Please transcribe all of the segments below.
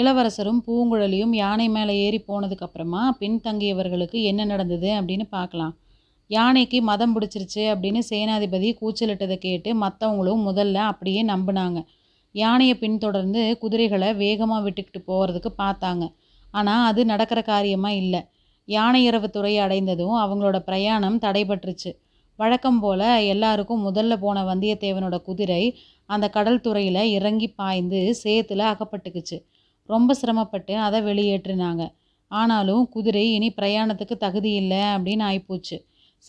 இளவரசரும் பூங்குழலியும் யானை மேலே ஏறி போனதுக்கப்புறமா பின்தங்கியவர்களுக்கு என்ன நடந்தது அப்படின்னு பார்க்கலாம். யானைக்கு மதம் பிடிச்சிருச்சு அப்படின்னு சேனாதிபதி கூச்சலிட்டதை கேட்டு மற்றவங்களும் முதல்ல அப்படியே நம்பினாங்க. யானையை பின்தொடர்ந்து குதிரைகளை வேகமாக விட்டுக்கிட்டு போகிறதுக்கு பார்த்தாங்க. ஆனால் அது நடக்கிற காரியமாக இல்லை. யானை இரவு துறையை அடைந்ததும் அவங்களோட பிரயாணம் தடைபட்டுருச்சு. வழக்கம் போல் எல்லாருக்கும் முதல்ல போன வந்தியத்தேவனோட குதிரை அந்த கடல் துறையில் இறங்கி பாய்ந்து சேத்துல அகப்பட்டுக்குச்சு. ரொம்ப சிரமப்பட்டு அதை வெளியேற்றினாங்க. ஆனாலும் குதிரை இனி பிரயாணத்துக்கு தகுதி இல்லை அப்படின்னு ஆயிப்போச்சு.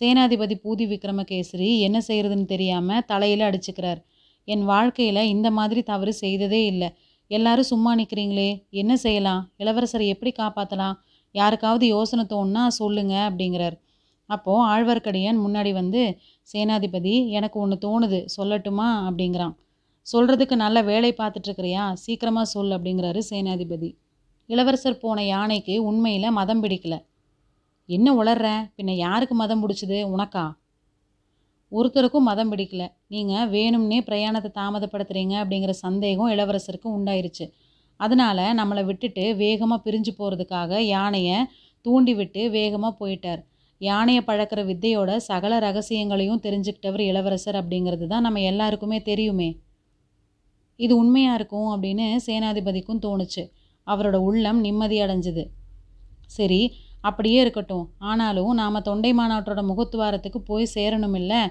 சேனாதிபதி பூதி விக்ரமகேசரி என்ன செய்கிறதுன்னு தெரியாமல் தலையில் அடிச்சுக்கிறார். என் வாழ்க்கையில் இந்த மாதிரி தவறு செய்ததே இல்லை. எல்லாரும் சும்மா நிற்கிறீங்களே என்ன செய்யலாம்? இளவரசரை எப்படி காப்பாற்றலாம் யாருக்காவது யோசனை தோணுன்னா சொல்லுங்க அப்படிங்கிறார். அப்போது ஆழ்வார்க்கடியான் முன்னாடி வந்து சேனாதிபதி எனக்கு ஒன்று தோணுது சொல்லட்டுமா? அப்படிங்கிறான். சொல்கிறதுக்கு நல்ல வேலை பார்த்துட்ருக்கிறியா? சீக்கிரமாக சொல் அப்படிங்கிறாரு சேனாதிபதி. இளவரசர் போன யானைக்கு உண்மையில் மதம் பிடிக்கல. என்ன உளர்ற? பின்ன யாருக்கு மதம் பிடிச்சது? உனக்கா? ஒருத்தருக்கும் மதம் பிடிக்கல. நீங்கள் வேணும்னே பிரயாணத்தை தாமதப்படுத்துறீங்க அப்படிங்கிற சந்தேகம் இளவரசருக்கு உண்டாயிருச்சு. அதனால் நம்மளை விட்டுட்டு வேகமாக பிரிஞ்சு போகிறதுக்காக யானையை தூண்டி விட்டு வேகமாக போயிட்டார். யானையை பழக்கிற வித்தையோட சகல ரகசியங்களையும் தெரிஞ்சுக்கிட்டவர் இளவரசர் அப்படிங்கிறது தான் நம்ம எல்லாருக்குமே தெரியுமே. இது உண்மையாக இருக்கும் அப்படின்னு சேனாதிபதிக்கும் தோணுச்சு. அவரோட உள்ளம் நிம்மதி அடைஞ்சது. சரி அப்படியே இருக்கட்டும். ஆனாலும் நாம் தொண்டை மாநாட்டோட முகத்துவாரத்துக்கு போய் சேரணும் இல்லை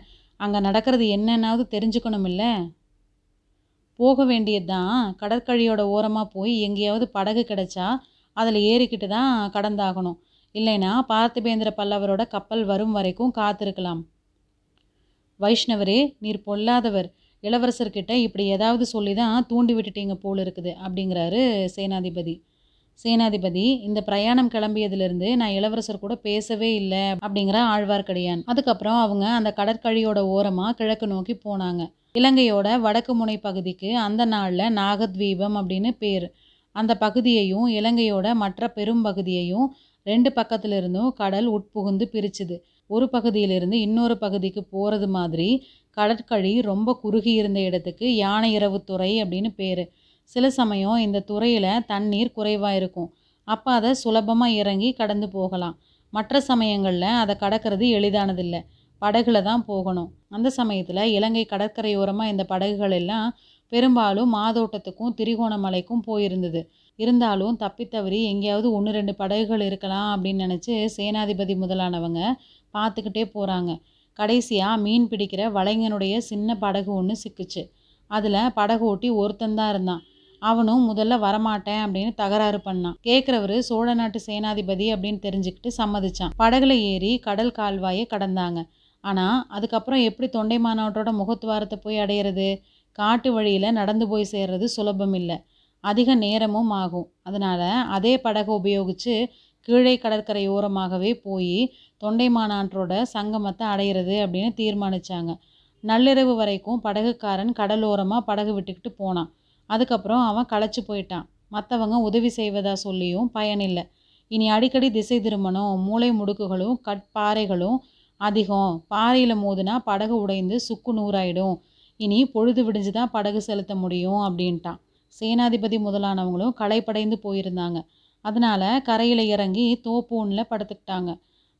அங்கே நடக்கிறது என்னன்னாவது தெரிஞ்சுக்கணும் இல்லை போக வேண்டியது தான் கடற்கழியோட ஓரமாக போய் எங்கேயாவது படகு கிடைச்சா அதில் ஏறிக்கிட்டு தான் கடந்தாகணும். இல்லைன்னா பார்த்திபேந்திர பல்லவரோட கப்பல் வரும் வரைக்கும் காத்திருக்கலாம். வைஷ்ணவரே நீர் பொல்லாதவர். இளவரசர்கிட்ட இப்படி ஏதாவது சொல்லி தான் தூண்டி விட்டுட்டீங்க போல் இருக்குது அப்படிங்கிறாரு சேனாதிபதி. சேனாதிபதி இந்த பிரயாணம் கிளம்பியதுலேருந்து நான் இளவரசர் கூட பேசவே இல்லை அப்படிங்கிற ஆழ்வார்க்கடியான். அதுக்கப்புறம் அவங்க அந்த கடற்கழியோட ஓரமாக கிழக்கு நோக்கி போனாங்க. இலங்கையோட வடக்கு முனை பகுதிக்கு அந்த நாளில் நாகத்வீபம் அப்படின்னு பேர். அந்த பகுதியையும் இலங்கையோட மற்ற பெரும் பகுதியையும் ரெண்டு பக்கத்திலிருந்தும் கடல் உட்புகுந்து பிரிச்சுது. ஒரு பகுதியிலிருந்து இன்னொரு பகுதிக்கு போகிறது மாதிரி கடற்கழி ரொம்ப குறுகி இருந்த இடத்துக்கு யானை இரவு துறை அப்படின்னு பேர். சில சமயம் இந்த துறையில் தண்ணீர் குறைவாக இருக்கும். அப்போ அதை சுலபமாக இறங்கி கடந்து போகலாம். மற்ற சமயங்களில் அதை கடக்கிறது எளிதானதில்லை. படகுல தான் போகணும். அந்த சமயத்தில் இலங்கை கடற்கரையோரமாக இந்த படகுகள் எல்லாம் பெரும்பாலும் மாதோட்டத்துக்கும் திரிகோணமலைக்கும் போயிருந்தது. இருந்தாலும் தப்பித்தவறி எங்கேயாவது ஒன்று ரெண்டு படகுகள் இருக்கலாம் அப்படின்னு நினச்சி சேனாதிபதி முதலானவங்க பார்த்துக்கிட்டே போகிறாங்க கடைசியாக மீன் பிடிக்கிற வலைஞனுடைய சின்ன படகு ஒன்று சிக்குச்சு. அதில் படகு ஓட்டி ஒருத்தந்தான் இருந்தான். அவனும் முதல்ல வரமாட்டேன் அப்படின்னு தகராறு பண்ணான். கேட்குறவரு சோழ நாட்டு சேனாதிபதி அப்படின்னு தெரிஞ்சுக்கிட்டு சம்மதிச்சான். படகுல ஏறி கடல் கால்வாயை கடந்தாங்க. ஆனால் அதுக்கப்புறம் எப்படி தொண்டை மாநாட்டோட முகத்துவாரத்தை போய் அடையிறது? காட்டு வழியில் நடந்து போய் சேர்றது சுலபம் இல்லை. அதிக நேரமும் ஆகும். அதனால் அதே படகை உபயோகித்து கீழே கடற்கரை ஓரமாகவே போய் தொண்டை மாநாட்டோட சங்கமத்தை அடையிறது அப்படின்னு தீர்மானித்தாங்க நள்ளிரவு வரைக்கும் படகுக்காரன் கடலோரமாக படகு விட்டுக்கிட்டு போனான். அதுக்கப்புறம் அவன் களைச்சி போயிட்டான். மற்றவங்க உதவி செய்வதா சொல்லியும் பயனில்லை இனி அடிக்கடி திசை திரும்பணும் மூளை முடுக்குகளும் கட்பாறைகளும் அதிகம். பாறையில் மோதுனா படகு உடைந்து சுக்கு நூறாயிடும். இனி பொழுது விடிஞ்சு தான் படகு செலுத்த முடியும் அப்படின்ட்டான். சேனாதிபதி முதலானவங்களும் களைப்படைந்து போயிருந்தாங்க. அதனால் கரையில் இறங்கி தோப்பூனில் படுத்துக்கிட்டாங்க.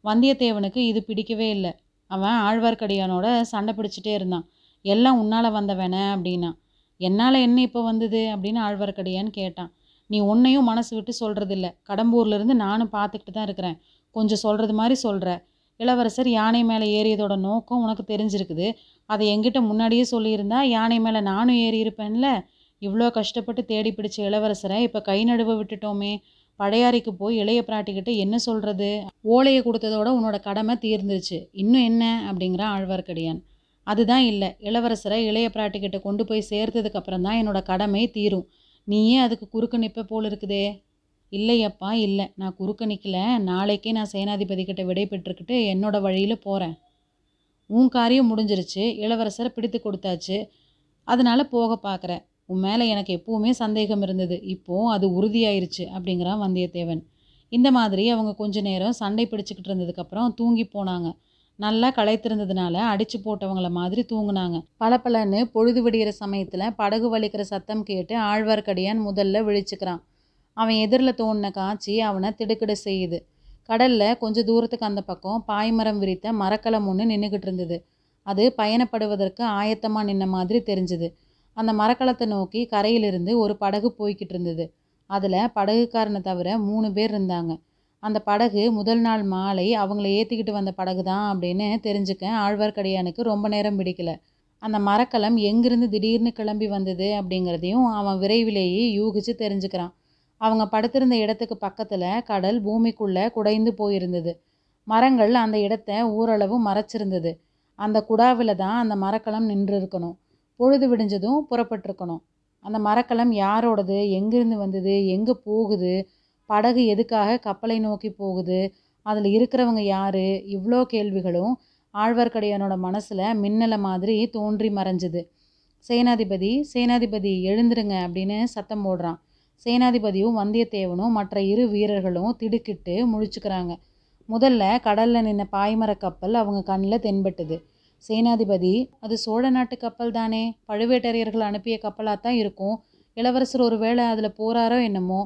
வந்தியத்தேவனுக்கு இது பிடிக்கவே இல்லை. அவன் ஆழ்வார்க்கடியானோட சண்டை பிடிச்சிட்டே இருந்தான். எல்லாம் உன்னால் வந்தவன அப்படின்னா. என்னால் என்ன இப்போ வந்தது? அப்படின்னு ஆழ்வார்க்கடியான்னு கேட்டான். நீ உன்னையும் மனசு விட்டு சொல்கிறதில்ல கடம்பூர்லேருந்து நானும் பார்த்துக்கிட்டு தான் இருக்கிறேன். கொஞ்சம் சொல்கிறது மாதிரி சொல்கிற இளவரசர் யானை மேலே ஏறியதோட நோக்கம் உனக்கு தெரிஞ்சிருக்குது. அதை எங்கிட்ட முன்னாடியே சொல்லியிருந்தா யானை மேலே நானும் ஏறி இருப்பேன்ல. இவ்வளோ கஷ்டப்பட்டு தேடி பிடிச்ச இளவரசரை இப்போ கை நடுவ விட்டுட்டோமே. பழையாறைக்கு போய் இளைய பிராட்டிக்கிட்ட என்ன சொல்கிறது ஓலையை கொடுத்ததோட உன்னோட கடமை தீர்ந்துருச்சு. இன்னும் என்ன? அப்படிங்கிறான் ஆழ்வார்க்கடியான். அதுதான் இல்லை. இளவரசரை இளைய பிராட்டிக்கிட்ட கொண்டு போய் சேர்த்ததுக்கப்புறம் தான் என்னோட கடமை தீரும். நீயே அதுக்கு குறுக்க நிற்ப போல் இருக்குதே. இல்லையப்பா இல்லை. நான் குறுக்க நிற்கல நாளைக்கே நான் சேனாதிபதி கிட்ட விடை பெற்றுக்கிட்டு என்னோட வழியில் போகிறேன் உன் காரியம் முடிஞ்சிருச்சு. இளவரசரை பிடித்து கொடுத்தாச்சு. அதனால் போக பார்க்குறேன் உன் மேலே எனக்கு எப்பவுமே சந்தேகம் இருந்தது. இப்போ அது உறுதியாயிருச்சு அப்படிங்கிறான் வந்தியத்தேவன். இந்த மாதிரி அவங்க கொஞ்ச நேரம் சண்டை பிடிச்சிக்கிட்டு இருந்ததுக்கப்புறம் தூங்கி போனாங்க. நல்லா களைத்திருந்ததுனால அடிச்சு போட்டவங்கள மாதிரி தூங்குனாங்க. பளபளன்னு பொழுது விடுகிற சமயத்தில் படகு வலிக்கிற சத்தம் கேட்டு ஆழ்வார்க்கடியான் முதல்ல விழிச்சுக்கிறான். அவன் எதிரில் தோணின காட்சி அவனை திடுக்கிட செய்யுது. கடலில் கொஞ்சம் தூரத்துக்கு அந்த பக்கம் பாய்மரம் விரித்த மரக்கலம் ஒன்று நின்றுக்கிட்டு இருந்தது. அது பயணப்படுவதற்கு ஆயத்தமாக நின்ன மாதிரி தெரிஞ்சுது. அந்த மரக்கலத்தை நோக்கி கரையிலிருந்து ஒரு படகு போய்கிட்டு இருந்தது. அதில் படகுக்காரனை தவிர மூணு பேர் இருந்தாங்க. அந்த படகு முதல் நாள் மாலை அவங்கள ஏற்றிக்கிட்டு வந்த படகு தான் அப்படின்னு தெரிஞ்சுக்க ஆழ்வார்க்கடியானுக்கு ரொம்ப நேரம் பிடிக்கல. அந்த மரக்கலம் எங்கிருந்து திடீர்னு கிளம்பி வந்தது அப்படிங்கிறதையும் அவன் விரைவிலேயே யூகிச்சு தெரிஞ்சுக்கிறான். அவங்க படுத்திருந்த இடத்துக்கு பக்கத்தில் கடல் பூமிக்குள்ளே குடைந்து போயிருந்தது. மரங்கள் அந்த இடத்த ஓரளவு மறைச்சிருந்தது. அந்த குடாவில் தான் அந்த மரக்கலம் நின்று இருக்கணும் பொழுது விடிஞ்சதும் புறப்பட்டிருக்கணும். அந்த மரக்கலம் யாரோடது? எங்கேருந்து வந்தது? எங்கே போகுது? படகு எதுக்காக கப்பலை நோக்கி போகுது? அதில் இருக்கிறவங்க யார்? இவ்வளோ கேள்விகளும் ஆழ்வார்க்கடியானோட மனசில் மின்னலை மாதிரி தோன்றி மறைஞ்சுது. சேனாதிபதி சேனாதிபதி எழுந்துருங்க அப்படின்னு சத்தம் போடுறான். சேனாதிபதியும் வந்தியத்தேவனும் மற்ற இரு வீரர்களும் திடுக்கிட்டு முழிச்சுக்கிறாங்க. முதல்ல கடலில் நின்ன பாய்மர கப்பல் அவங்க கண்ணில் தென்பட்டுது. சேனாதிபதி அது சோழ நாட்டு கப்பல் தானே? பழுவேட்டரையர்கள் அனுப்பிய கப்பலாக தான் இருக்கும். இளவரசர் ஒரு வேளை அதில் போகிறாரோ என்னமோ?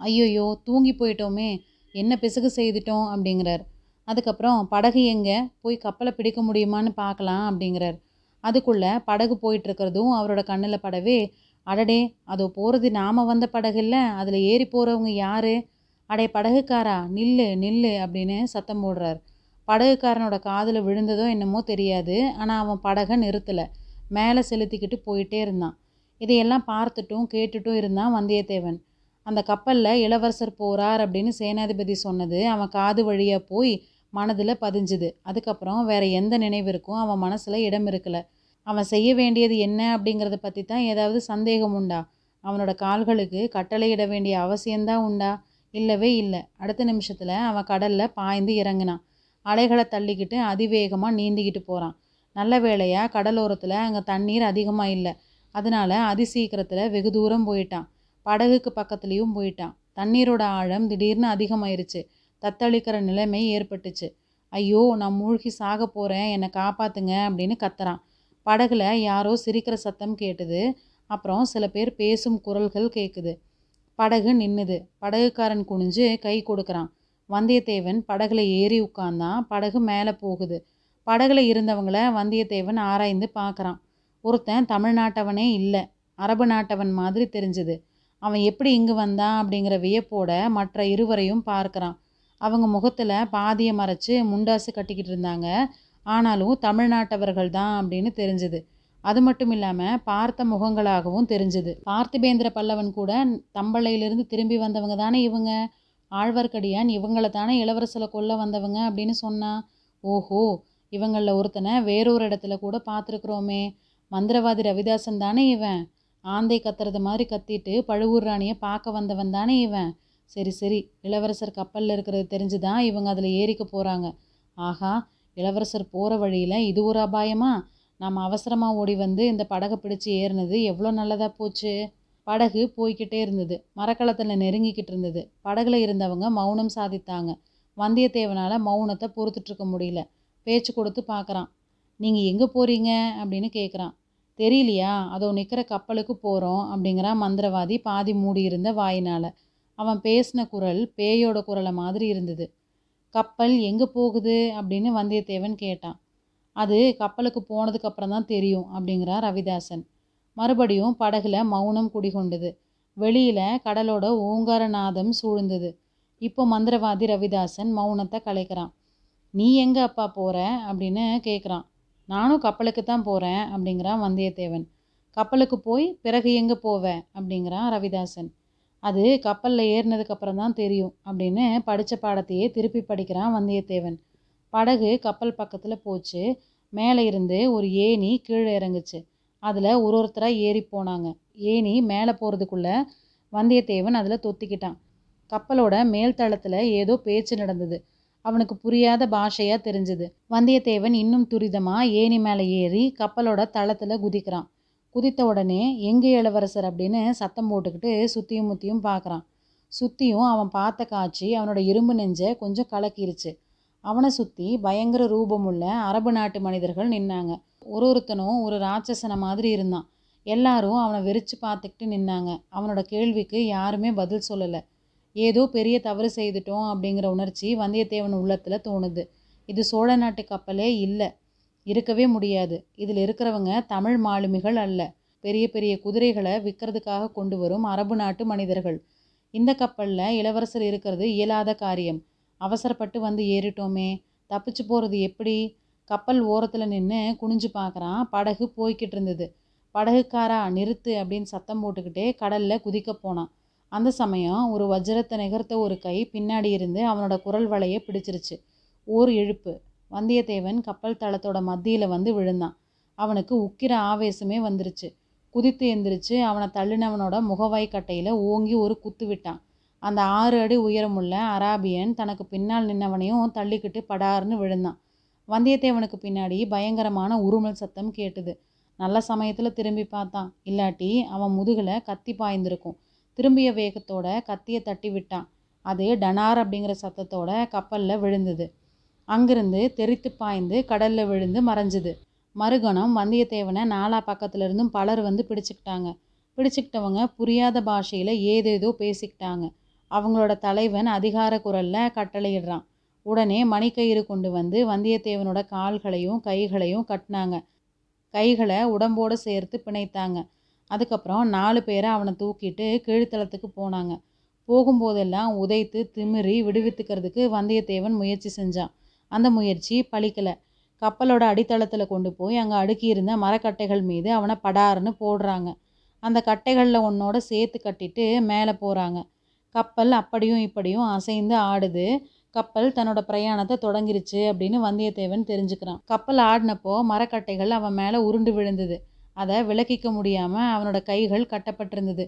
ஐயோயோ தூங்கி போயிட்டோமே. என்ன பிசகு செய்துட்டோம் அப்படிங்கிறார். அதுக்கப்புறம் படகு எங்கே? போய் கப்பலை பிடிக்க முடியுமான்னு பார்க்கலாம் அப்படிங்கிறார். அதுக்குள்ளே படகு போயிட்டுருக்கிறதும் அவரோட கண்ணில் படவே அடடே அதோ போகிறது நாம் வந்த படகு இல்லை அதில் ஏறி போகிறவங்க யார்? அடே படகுக்காரா? நில்லு நில்லு அப்படின்னு சத்தம் போடுறார். படகுக்காரனோட காதில் விழுந்ததோ என்னமோ தெரியாது. ஆனால் அவன் படகை நிறுத்தலை. மேலே செலுத்திக்கிட்டு போயிட்டே இருந்தான். இதையெல்லாம் பார்த்துட்டும் கேட்டுட்டும் இருந்தான் வந்தியத்தேவன். அந்த கப்பலில் இளவரசர் போகிறார் அப்படின்னு சேனாதிபதி சொன்னது அவன் காது வழியாக போய் மனதில் பதிஞ்சுது. அதுக்கப்புறம் வேற எந்த நினைவிற்கும் அவன் மனசில் இடம் இருக்கலை. அவன் செய்ய வேண்டியது என்ன அப்படிங்கிறத பற்றி தான் ஏதாவது சந்தேகம் உண்டா? அவனோட கால்களுக்கு கட்டளையிட வேண்டிய அவசியம்தான் உண்டா? இல்லவே இல்லை. அடுத்த நிமிஷத்தில் அவன் கடலில் பாய்ந்து இறங்கினான். அலைகளை தள்ளிக்கிட்டு அதிவேகமாக நீந்திக்கிட்டு போகிறான் நல்ல வேளையாக கடலோரத்தில் அங்கே தண்ணீர் அதிகமாக இல்லை. அதனால் அதிசீக்கிரத்தில் வெகு தூரம் போயிட்டான். படகுக்கு பக்கத்துலேயும் போயிட்டான். தண்ணீரோட ஆழம் திடீர்னு அதிகமாயிருச்சு. தத்தளிக்கிற நிலைமை ஏற்பட்டுச்சு. ஐயோ நான் மூழ்கி சாக போகிறேன் என்னை காப்பாற்றுங்க அப்படின்னு கத்துறான். படகுல யாரோ சிரிக்கிற சத்தம் கேட்டுது. அப்புறம் சில பேர் பேசும் குரல்கள் கேட்குது படகு நின்னுது. படகுக்காரன் குனிஞ்சு கை கொடுக்குறான். வந்தியத்தேவன் படகுல ஏறி உட்கார்ந்தான் படகு மேலே போகுது. படகுல இருந்தவங்கள வந்தியத்தேவன் ஆராய்ந்து பார்க்குறான் ஒருத்தன் தமிழ்நாட்டவனே இல்லை. அரபு நாட்டவன் மாதிரி தெரிஞ்சுது. அவன் எப்படி இங்கு வந்தான் அப்படிங்கிற வியப்போட மற்ற இருவரையும் பார்க்குறான். அவங்க முகத்தில் பாதியை மறைச்சு முண்டாசு கட்டிக்கிட்டு இருந்தாங்க. ஆனாலும் தமிழ்நாட்டவர்கள் தான் அப்படின்னு தெரிஞ்சுது. அது மட்டும் இல்லாமல் பார்த்த முகங்களாகவும் தெரிஞ்சுது. பார்த்திபேந்திர பல்லவன் கூட தம்பளையிலிருந்து திரும்பி வந்தவங்க தானே இவங்க? ஆழ்வார்க்கடியான் இவங்கள தானே இளவரசரை கொல்ல வந்தவங்க? அப்படின்னு சொன்னான் ஓஹோ இவங்களில் ஒருத்தனை வேறொரு இடத்துல கூட பார்த்துருக்குறோமே. மந்திரவாதி ரவிதாசன் தானே இவன்? ஆந்தை கத்துறது மாதிரி கத்திட்டு பழுவூர் ராணியை பார்க்க வந்தவன் தானே இவன்? சரி சரி இளவரசர் கப்பலில் இருக்கிறது தெரிஞ்சு தான் இவங்க அதில் ஏறிக்க போகிறாங்க ஆஹா இளவரசர் போகிற வழியில் இது ஒரு அபாயமா? நாம் அவசரமாக ஓடி வந்து இந்த படகை பிடிச்சி ஏறினது எவ்வளோ நல்லதாக போச்சு? படகு போய்கிட்டே இருந்தது. மரக்கலத்தில் நெருங்கிக்கிட்டு இருந்தது. படகுல இருந்தவங்க மௌனம் சாதித்தாங்க. வந்தியத்தேவனால் மௌனத்தை பொறுத்துட்ருக்க முடியல. பேச்சு கொடுத்து பார்க்குறான் நீங்கள் எங்கே போகிறீங்க அப்படின்னு கேட்குறான் தெரியலையா? அதோ நிற்கிற கப்பலுக்கு போகிறோம் அப்படிங்கிறான் மந்திரவாதி பாதி மூடி இருந்த வாயினால். அவன் பேசின குரல் பேயோட குரலை மாதிரி இருந்தது. கப்பல் எங்கே போகுது? அப்படின்னு வந்தியத்தேவன் கேட்டான். அது கப்பலுக்கு போனதுக்கப்புறம் தான் தெரியும் அப்படிங்கிறா ரவிதாசன். மறுபடியும் படகுல மௌனம் குடிகொண்டது. வெளியில கடலோட ஓங்கார நாதம் சூழ்ந்தது. இப்போ மந்திரவாதி ரவிதாசன் மௌனத்தை கலைக்கிறான். நீ எங்க அப்பா போற? அப்படின்னு கேட்குறான் நானும் கப்பலுக்கு தான் போகிறேன் அப்படிங்கிறான் வந்தியத்தேவன். கப்பலுக்கு போய் பிறகு எங்கே போவ? அப்படிங்கிறான் ரவிதாசன். அது கப்பலில் ஏறினதுக்கப்புறம் தான் தெரியும் அப்படின்னு படித்த பாடத்தையே திருப்பி படிக்கிறான் வந்தியத்தேவன். படகு கப்பல் பக்கத்தில் போச்சு. மேலே இருந்து ஒரு ஏணி கீழே இறங்குச்சு. அதில் ஒரு ஒருத்தராக ஏறி போனாங்க. ஏணி மேலே போகிறதுக்குள்ள வந்தியத்தேவன் அதில் தொத்திக்கிட்டான். கப்பலோட மேல் தளத்தில் ஏதோ பேச்சு நடந்தது. அவனுக்கு புரியாத பாஷையாக தெரிஞ்சுது. வந்தியத்தேவன் இன்னும் துரிதமாக ஏணி மேலே ஏறி கப்பலோட தளத்தில் குதிக்கிறான். குதித்த உடனே எங்கே இளவரசர்? அப்படின்னு சத்தம் போட்டுக்கிட்டு சுற்றியும் முத்தியும் பார்க்குறான் சுற்றியும் அவன் பார்த்த காட்சி அவனோட இரும்பு நெஞ்சை கொஞ்சம் கலக்கிருச்சு. அவனை சுற்றி பயங்கர ரூபமுள்ள அரபு நாட்டு மனிதர்கள் நின்னாங்க. ஒரு ஒருத்தனும் ஒரு ராட்சசனை மாதிரி இருந்தான். எல்லாரும் அவனை வெறிச்சு பார்த்துக்கிட்டு நின்னாங்க. அவனோட கேள்விக்கு யாருமே பதில் சொல்லலை. ஏதோ பெரிய தவறு செய்துட்டோம் அப்படிங்கிற உணர்ச்சி வந்தியத்தேவன் உள்ளத்தில் தோணுது. இது சோழ நாட்டு கப்பலே இல்லை. இருக்கவே முடியாது. இதில் இருக்கிறவங்க தமிழ் மாலுமிகள் அல்ல. பெரிய பெரிய குதிரைகளை விற்கிறதுக்காக கொண்டு வரும் அரபு நாட்டு மனிதர்கள். இந்த கப்பலில் இளவரசர் இருக்கிறது இயலாத காரியம். அவசரப்பட்டு வந்து ஏறிட்டோமே. தப்பிச்சு போகிறது எப்படி? கப்பல் ஓரத்தில் நின்று குனிஞ்சு பார்க்குறான் படகு போய்கிட்டு இருந்தது. படகுக்காரா நிறுத்து அப்படின்னு சத்தம் போட்டுக்கிட்டே கடலில் குதிக்க போனான். அந்த சமயம் ஒரு வஜ்ரத்தை நிகர்த்த ஒரு கை பின்னாடி இருந்து அவனோட குரல் வலையை பிடிச்சிருச்சு. ஓர் இழுப்பு வந்தியத்தேவன் கப்பல் தளத்தோட மத்தியில் வந்து விழுந்தான். அவனுக்கு உக்கிர ஆவேசமே வந்துருச்சு. குதித்து எந்திரிச்சு அவனை தள்ளினவனோட முகவாய் கட்டையில் ஓங்கி ஒரு குத்து விட்டான். அந்த ஆறு அடி உயரமுள்ள அராபியன் தனக்கு பின்னால் நின்னவனையும் தள்ளிக்கிட்டு படார்னு விழுந்தான். வந்தியத்தேவனுக்கு பின்னாடி பயங்கரமான உருமல் சத்தம் கேட்டுது. நல்ல சமயத்தில் திரும்பி பார்த்தான். இல்லாட்டி அவன் முதுகில் கத்தி பாய்ந்திருக்கும். திரும்பிய வேகத்தோட கத்தியை தட்டி விட்டான். அது டனார் அப்படிங்கிற சத்தத்தோட கப்பலில் விழுந்தது. அங்கிருந்து தெரித்து பாய்ந்து கடலில் விழுந்து மறைஞ்சுது. மறுகணம் வந்தியத்தேவனை நாலா பக்கத்துலேருந்தும் பலர் வந்து பிடிச்சிக்கிட்டாங்க. பிடிச்சிக்கிட்டவங்க புரியாத பாஷையில் ஏதேதோ பேசிக்கிட்டாங்க. அவங்களோட தலைவன் அதிகார குரலில் கட்டளையிடுறான். உடனே மணிக்கயிறு கொண்டு வந்து வந்தியத்தேவனோட கால்களையும் கைகளையும் கட்டினாங்க. கைகளை உடம்போடு சேர்த்து பிணைத்தாங்க. அதுக்கப்புறம் நாலு பேரை அவனை தூக்கிட்டு கீழ்த்தளத்துக்கு போனாங்க. போகும்போதெல்லாம் உதைத்து திமிரி விடுவித்துக்கிறதுக்கு வந்தியத்தேவன் முயற்சி செஞ்சான். அந்த முயற்சி பழிக்கலை கப்பலோட அடித்தளத்தில் கொண்டு போய் அங்கே அடுக்கியிருந்த மரக்கட்டைகள் மீது அவனை படாருன்னு போடுறாங்க. அந்த கட்டைகளில் ஒன்னோட சேர்த்து கட்டிட்டு மேலே போகிறாங்க கப்பல் அப்படியும் இப்படியும் அசைந்து ஆடுது. கப்பல் தன்னோட பிரயாணத்தை தொடங்கிருச்சு அப்படின்னு வந்தியத்தேவன் தெரிஞ்சுக்கிறான். கப்பல் ஆடினப்போ மரக்கட்டைகள் அவன் மேலே உருண்டு விழுந்தது. அதை விலக்கிக்க முடியாமல் அவனோட கைகள் கட்டப்பட்டிருந்தது.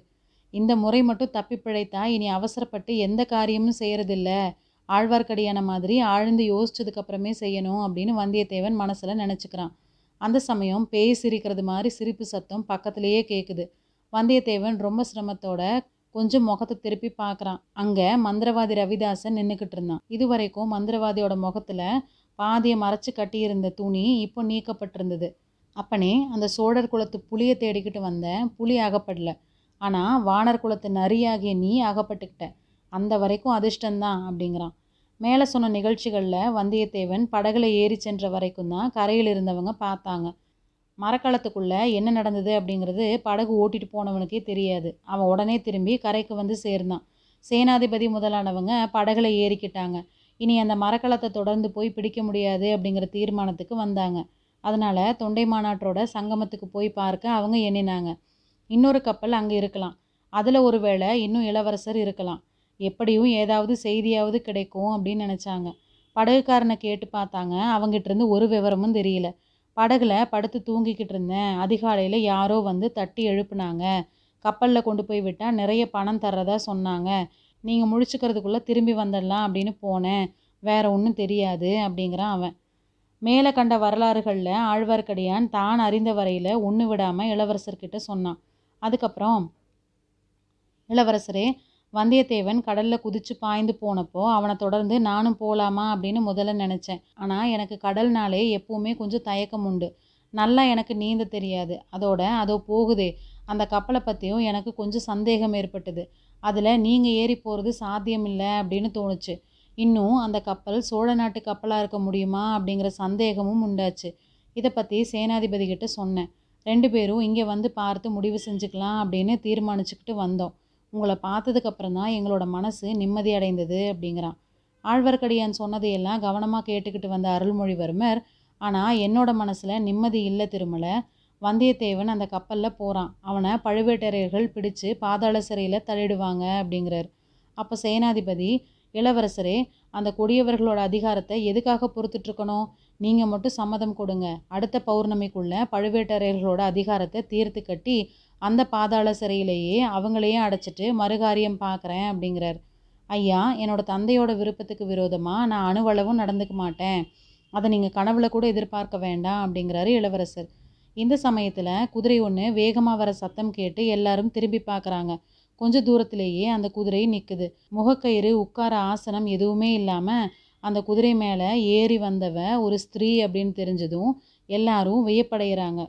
இந்த முறை மட்டும் தப்பி பிழைத்தா இனி அவசரப்பட்டு எந்த காரியமும் செய்கிறதில்ல ஆழ்வார்க்கடியான மாதிரி ஆழ்ந்து யோசிச்சதுக்கப்புறமே செய்யணும் அப்படின்னு வந்தியத்தேவன் மனசில் நினச்சிக்கிறான். அந்த சமயம் பேய் சிரிக்கிறது மாதிரி சிரிப்பு சத்தம் பக்கத்திலேயே கேட்குது வந்தியத்தேவன் ரொம்ப சிரமத்தோட கொஞ்சம் முகத்தை திருப்பி பார்க்குறான். அங்கே மந்திரவாதி ரவிதாசன் நின்றுக்கிட்டு இருந்தான். இது வரைக்கும் மந்திரவாதியோட முகத்தில் பாதியை மறைச்சு கட்டியிருந்த துணி இப்போ நீக்கப்பட்டிருந்தது. அப்பனே அந்த சோழர் குலத்து புளியை தேடிக்கிட்டு வந்தேன் புலி அகப்படல. ஆனால் வானர் குலத்து நரியாகிய நீ அகப்பட்டுக்கிட்ட. அந்த வரைக்கும் அதிர்ஷ்டந்தான் அப்படிங்கிறான். மேலே சொன்ன நிகழ்ச்சிகளில் வந்தியத்தேவன் படகுல ஏறி சென்ற வரைக்கும் தான் கரையில் இருந்தவங்க பார்த்தாங்க. மரக்களத்துக்குள்ளே என்ன நடந்தது அப்படிங்கிறது படகு ஓட்டிட்டு போனவனுக்கே தெரியாது. அவன் உடனே திரும்பி கரைக்கு வந்து சேர்ந்தான். சேனாதிபதி முதலானவங்க படகுல ஏறிக்கிட்டாங்க. இனி அந்த மரக்களத்தை தொடர்ந்து போய் பிடிக்க முடியாது அப்படிங்கிற தீர்மானத்துக்கு வந்தாங்க. அதனால் தொண்டை மாநாட்டோட சங்கமத்துக்கு போய் பார்க்க அவங்க எண்ணினாங்க. இன்னொரு கப்பல் அங்கே இருக்கலாம். அதில் ஒரு வேளை இன்னும் இளவரசர் இருக்கலாம். எப்படியும் ஏதாவது செய்தியாவது கிடைக்கும் அப்படின்னு நினச்சாங்க. படகுக்காரனை கேட்டு பார்த்தாங்க. அவங்ககிட்ட இருந்து ஒரு விவரமும் தெரியல. படகுல படுத்து தூங்கிக்கிட்டு இருந்தேன். அதிகாலையில் யாரோ வந்து தட்டி எழுப்புனாங்க. கப்பலில் கொண்டு போய் விட்டால் நிறைய பணம் தர்றதா சொன்னாங்க. நீங்கள் முழிச்சுக்கிறதுக்குள்ளே திரும்பி வந்துடலாம் அப்படின்னு போனேன். வேற ஒன்றும் தெரியாது அப்படிங்கிறான் அவன். மேலே கண்ட வரலாறுகளில் ஆழ்வார்க்கடியான் தான் அறிந்த வரையில் ஒன்று விடாமல் இளவரசர்கிட்ட சொன்னான். அதுக்கப்புறம் இளவரசரே வந்தியத்தேவன் கடலில் குதிச்சு பாய்ந்து போனப்போ அவனை தொடர்ந்து நானும் போகலாமா அப்படின்னு முதல்ல நினச்சேன். ஆனால் எனக்கு கடல்னாலே எப்பவுமே கொஞ்சம் தயக்கம் உண்டு. நல்லா எனக்கு நீந்த தெரியாது. அதோட அதோ போகுதே. அந்த கப்பலை பற்றியும் எனக்கு கொஞ்சம் சந்தேகம் ஏற்பட்டது. அதில் நீங்கள் ஏறி போகிறது சாத்தியமில்லை அப்படின்னு தோணுச்சு. இன்னும் அந்த கப்பல் சோழ நாட்டு கப்பலாக இருக்க முடியுமா? அப்படிங்கிற சந்தேகமும் உண்டாச்சு. இதை பற்றி சேனாதிபதி கிட்ட சொன்னேன். ரெண்டு பேரும் இங்கே வந்து பார்த்து முடிவு செஞ்சுக்கலாம் அப்படின்னு தீர்மானிச்சுக்கிட்டு வந்தோம். உங்களை பார்த்ததுக்கப்புறம் தான் எங்களோட மனசு நிம்மதி அடைந்தது அப்படிங்கிறான். ஆழ்வார்க்கடியான் சொன்னதையெல்லாம் கவனமாக கேட்டுக்கிட்டு வந்த அருள்மொழிவர்மர் ஆனால் என்னோட மனசில் நிம்மதி இல்லை திருமலை. வந்தியத்தேவன் அந்த கப்பலில் போகிறான் அவனை பழுவேட்டரையர்கள் பிடிச்சு பாதாள சிறையில் தள்ளிடுவாங்க அப்படிங்கிறார். அப்போ சேனாதிபதி இளவரசரே அந்த கொடியவர்களோட அதிகாரத்தை எதுக்காக பொறுத்துட்ருக்கணும் நீங்கள் மட்டும் சம்மதம் கொடுங்க. அடுத்த பௌர்ணமிக்குள்ளே பழுவேட்டரையர்களோட அதிகாரத்தை தீர்த்து கட்டி அந்த பாதாள சிறையிலேயே அவங்களையே அடைச்சிட்டு மறுகாரியம் பார்க்குறேன் அப்படிங்கிறார். ஐயா என்னோட தந்தையோட விருப்பத்துக்கு விரோதமாக நான் அணுவளவும் நடந்துக்க மாட்டேன். அதை நீங்கள் கனவுல கூட எதிர்பார்க்க வேண்டாம் அப்படிங்கிறாரு இளவரசர். இந்த சமயத்தில் குதிரை ஒன்று வேகமாக வர சத்தம் கேட்டு எல்லாரும் திரும்பி பார்க்குறாங்க கொஞ்ச தூரத்திலேயே அந்த குதிரை நிற்குது முகக்கயிறு உட்கார ஆசனம் எதுவுமே இல்லாமல் அந்த குதிரை மேலே ஏறி வந்தவ ஒரு ஸ்திரீ அப்படின்னு தெரிஞ்சதும் எல்லாரும் வியப்படைகிறாங்க